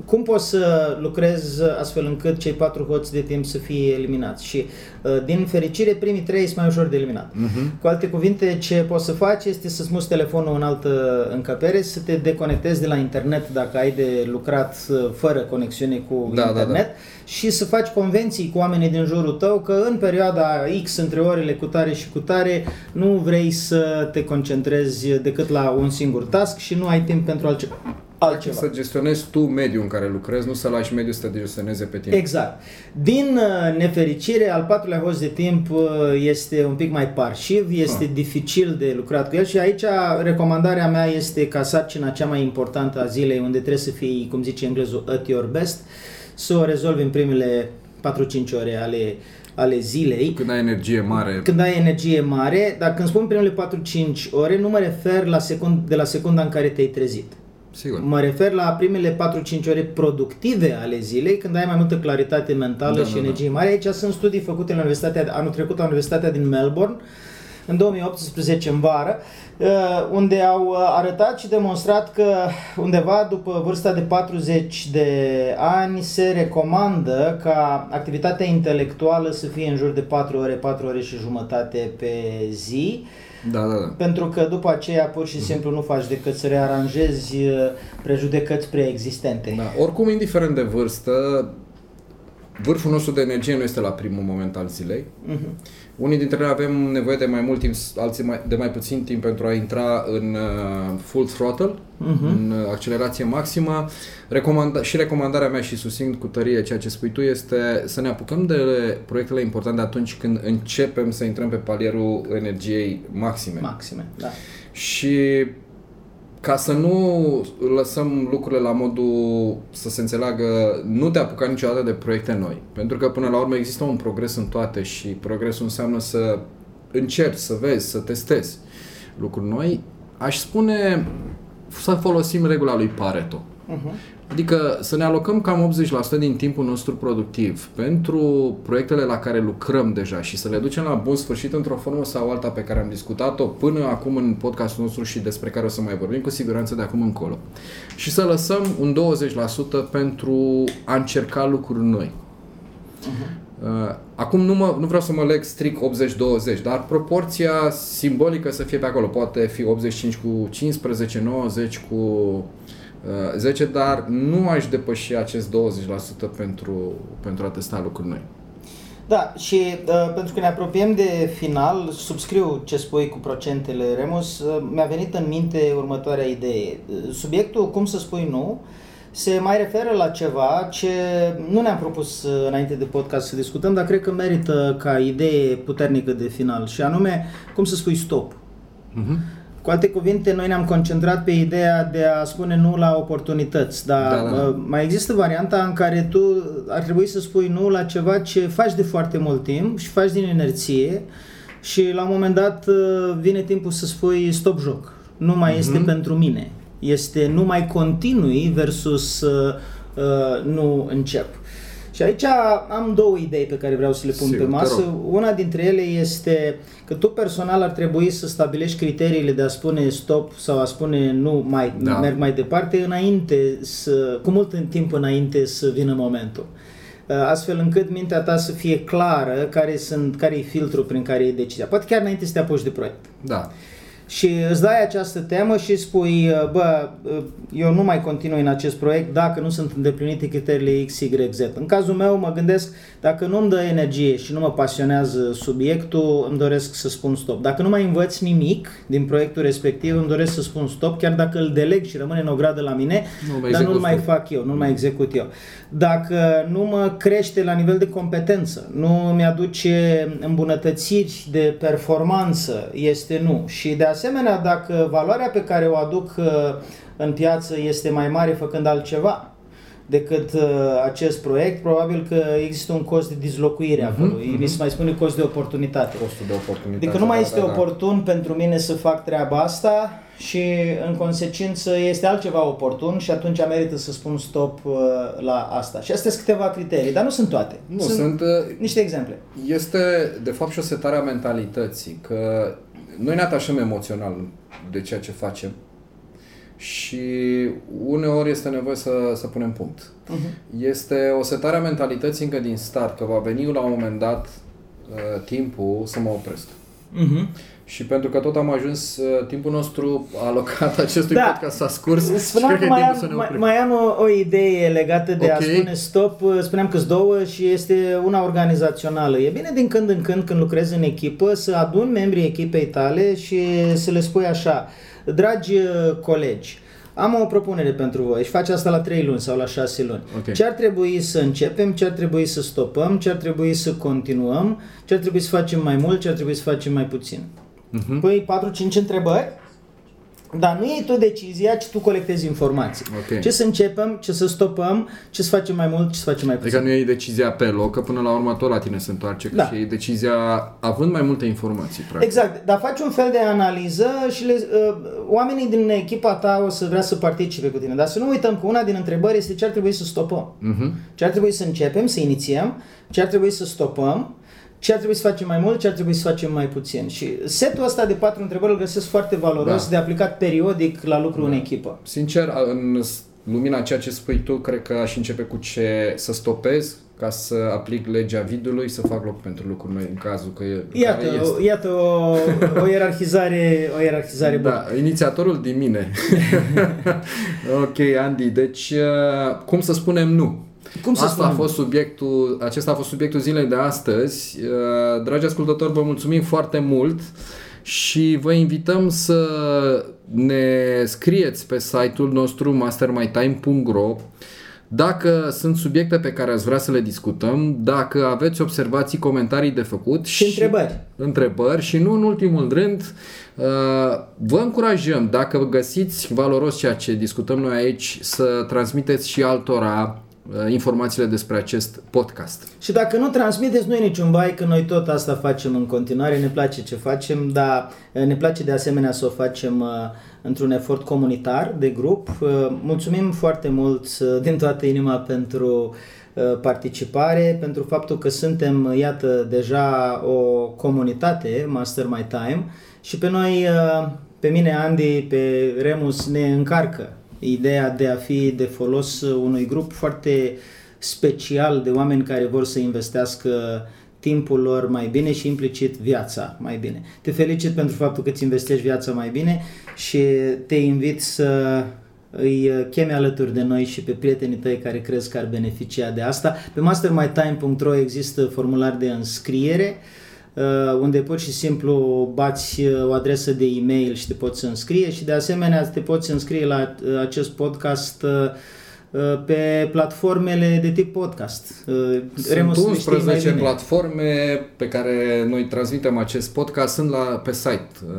Cum pot să lucrez astfel încât cei patru hoți de timp să fie eliminați? Și, uh, din fericire, primii trei sunt mai ușor de eliminat. Mhm. Cu alte cuvinte, ce poți să faci este să-ți muți telefonul în altă încăpere, să te deconectezi de la internet dacă ai de lucrat uh, fără conexiune cu Da, da, internet și să faci convenții cu oamenii din jurul tău că în perioada X între orele cu tare și cu tare nu vrei să te concentrezi decât la un singur task și nu ai timp pentru altceva. Altceva. Să gestionezi tu mediul în care lucrezi, nu să lași mediul să te gestioneze pe tine. Exact. Din uh, nefericire, al patrulea host de timp uh, este un pic mai parșiv, este Ah. dificil de lucrat cu el și aici recomandarea mea este ca sarcina cea mai importantă a zilei, unde trebuie să fii, cum zice englezul, at your best, să o rezolvi în primele 4-5 ore ale, ale zilei. Când ai energie mare, Când ai energie mare, dar când spun primele 4-5 ore, nu mă refer la secund, de la secunda în care te-ai trezit. Sigur. Mă refer la primele 4-5 ore productive ale zilei, când ai mai multă claritate mentală Da, și da, da. energie mare. Aici sunt studii făcute la Universitatea, anul trecut la Universitatea din Melbourne, în 2018 în vară, uh, unde au uh, arătat și demonstrat că undeva după vârsta de 40 de ani se recomandă ca activitatea intelectuală să fie în jur de 4 ore, 4 ore și jumătate pe zi, Da, da, da. pentru că după aceea pur și simplu nu faci decât să rearanjezi uh, prejudecăți preexistente. da. Oricum, indiferent de vârstă, vârful nostru de energie nu este la primul moment al zilei. Mhm. Unii dintre noi avem nevoie de mai mult timp, alții mai, de mai puțin timp pentru a intra în uh, full throttle, Mhm. în uh, accelerație maximă. Recomanda- și recomandarea mea și susțin cu tărie ceea ce spui tu este să ne apucăm de proiectele importante atunci când începem să intrăm pe palierul energiei maxime. Maxime, da. Și ca să nu lăsăm lucrurile la modul să se înțeleagă, nu te apuca niciodată de proiecte noi. Pentru că până la urmă există un progres în toate și progresul înseamnă să încerci, să vezi, să testezi lucruri noi. Aș spune să folosim regula lui Pareto. Uh-huh. Adică să ne alocăm cam 80% din timpul nostru productiv pentru proiectele la care lucrăm deja și să le ducem la bun sfârșit într-o formă sau alta pe care am discutat-o până acum în podcastul nostru și despre care o să mai vorbim cu siguranță de acum încolo. Și să lăsăm un 20% pentru a încerca lucruri noi. Uh, Acum nu, mă, nu vreau să mă leg strict 80-20, dar proporția simbolică să fie pe acolo. Poate fi 85 cu 15, 90 cu uh, 10, dar nu aș depăși acest 20% pentru, pentru a testa lucruri noi. Da, și uh, pentru că ne apropiem de final, subscriu ce spui cu procentele, Remus, uh, mi-a venit în minte următoarea idee. Uh, Subiectul, cum să spui nu, se mai referă la ceva ce nu ne-am propus uh, înainte de podcast să discutăm, dar cred că merită ca idee puternică de final, și anume, cum să spui stop. Uh-huh. Cu alte cuvinte, noi ne-am concentrat pe ideea de a spune nu la oportunități, dar Da, da, da. uh, mai există varianta în care tu ar trebui să spui nu la ceva ce faci de foarte mult timp și faci din inerție și la un moment dat uh, vine timpul să spui stop joc. Nu mai este Mhm. pentru mine. Este nu mai continui versus uh, uh, nu încep. Și aici am două idei pe care vreau să le pun Sigur, pe te masă. rog. Una dintre ele este că tu personal ar trebui să stabilești criteriile de a spune stop sau a spune nu mai Da. merg mai departe înainte să, cu mult în timp înainte să vină momentul. Uh, Astfel încât mintea ta să fie clară care sunt care e filtrul prin care e decizia. Poate chiar înainte să te apuci de proiect. Da. Și îți dai această temă și spui, uh, bă, uh, eu nu mai continui în acest proiect dacă nu sunt îndeplinite criteriile X, Y, Z. În cazul meu mă gândesc, dacă nu îmi dă energie și nu mă pasionează subiectul, îmi doresc să spun stop. Dacă nu mai învăț nimic din proiectul respectiv, îmi doresc să spun stop, chiar dacă îl deleg și rămâne în o gradă la mine, Nu mai dar nu-l execut mai tu. fac eu, nu-l mai execut eu. Dacă nu mă crește la nivel de competență, nu mi-aduce îmbunătățiri de performanță, este nu. Și de asemenea, dacă valoarea pe care o aduc uh, în piață este mai mare făcând altceva decât uh, acest proiect, probabil că există un cost de dislocuire acolo. Mi se mai spune cost de oportunitate. Costul de oportunitate. Adică nu mai da, este da, da. oportun pentru mine să fac treaba asta și în consecință este altceva oportun și atunci merită să spun stop uh, la asta. Și astea sunt câteva criterii, dar nu sunt toate. Nu, sunt, sunt uh, niște exemple. Este, de fapt, și o setare a mentalității, că noi ne atașăm emoțional de ceea ce facem și uneori este nevoie să, să punem punct. Uh-huh. Este o setare a mentalității încă din start, că va veni la un moment dat uh, timpul să mă opresc. Uh-huh. Și pentru că tot am ajuns, uh, timpul nostru alocat (laughs) acestui Da. podcast s-a scurs (laughs) și Spuneam cred că că e mai timpul să am, ne mai, oprim. mai am o, o idee legată de a Ok. spune stop. Spuneam că două și este una organizațională. E bine din când în când, când lucrezi în echipă, să aduni membrii echipei tale și să le spui așa, dragi uh, colegi, Am o propunere pentru voi și face asta la 3 luni sau la 6 luni. Ok. Ce ar trebui să începem, ce ar trebui să stopăm, ce ar trebui să continuăm, ce ar trebui să facem mai mult, ce ar trebui să facem mai puțin. Mhm. Păi 4-5 întrebări, dar nu iei tu decizia, ci tu colectezi informații. Ok. Ce să începem, ce să stopăm, ce să facem mai mult, ce să facem mai puțin. Adică nu iei decizia pe loc, că până la urmă tot la tine se întoarce, că Da. și iei decizia având mai multe informații, practic. Exact, dar faci un fel de analiză și le, uh, oamenii din echipa ta o să vrea să participe cu tine. Dar să nu uităm că una din întrebări este ce ar trebui să stopăm. Mhm. Ce ar trebui să începem, să inițiem, ce ar trebui să stopăm, ce ar trebui să facem mai mult, ce ar trebui să facem mai puțin. Și setul ăsta de patru întrebări îl găsesc foarte valoros Da. de aplicat periodic la lucru în echipă. Sincer, a- în s- lumina ceea ce spui tu, cred că aș începe cu ce să stopez ca să aplic legea vidului, să fac loc pentru lucruri noi în cazul că e, Iată, care este. o, iată o, o ierarhizare, o ierarhizare bună. Da, inițiatorul din mine. (laughs) ok, Andy, deci uh, cum să spunem nu? Cum să Asta spunem? a fost subiectul, acesta a fost subiectul zilei de astăzi. Uh, Dragi ascultători, vă mulțumim foarte mult și vă invităm să ne scrieți pe site-ul nostru mastermytime.ro dacă sunt subiecte pe care ați vrea să le discutăm, dacă aveți observații, comentarii de făcut Și întrebări. întrebări și nu în ultimul rând uh, vă încurajăm dacă găsiți valoros ceea ce discutăm noi aici să transmiteți și altora uh, informațiile despre acest podcast. Și dacă nu transmiteți, nu e niciun bai, că noi tot asta facem în continuare, ne place ce facem, dar eh, ne place de asemenea să o facem uh, într-un efort comunitar, de grup. Uh, Mulțumim foarte mult uh, din toată inima pentru uh, participare, pentru faptul că suntem, uh, iată, deja o comunitate, Master My Time, și pe noi, uh, pe mine, Andy, pe Remus, ne încarcă ideea de a fi de folos uh, unui grup foarte special de oameni care vor să investească timpul lor mai bine și implicit viața mai bine. Te felicit pentru faptul că îți investești viața mai bine și te invit să îi chemi alături de noi și pe prietenii tăi care crezi că ar beneficia de asta. Pe mastermytime.ro există formular de înscriere uh, unde pur și simplu bați uh, o adresă de e-mail și te poți înscrie și de asemenea te poți înscrie la uh, acest podcast uh, uh, pe platformele de tip podcast. Uh, Sunt Remus, tu știi mai 11 bine. platforme pe care noi transmitem acest podcast, sunt la, pe site uh,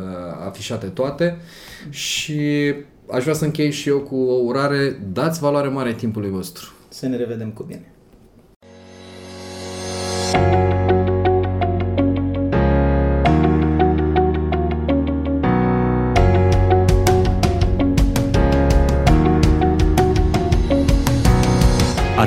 afișate toate și aș vrea să închei și eu cu o urare, dați valoare mare timpului vostru. Să ne revedem cu bine.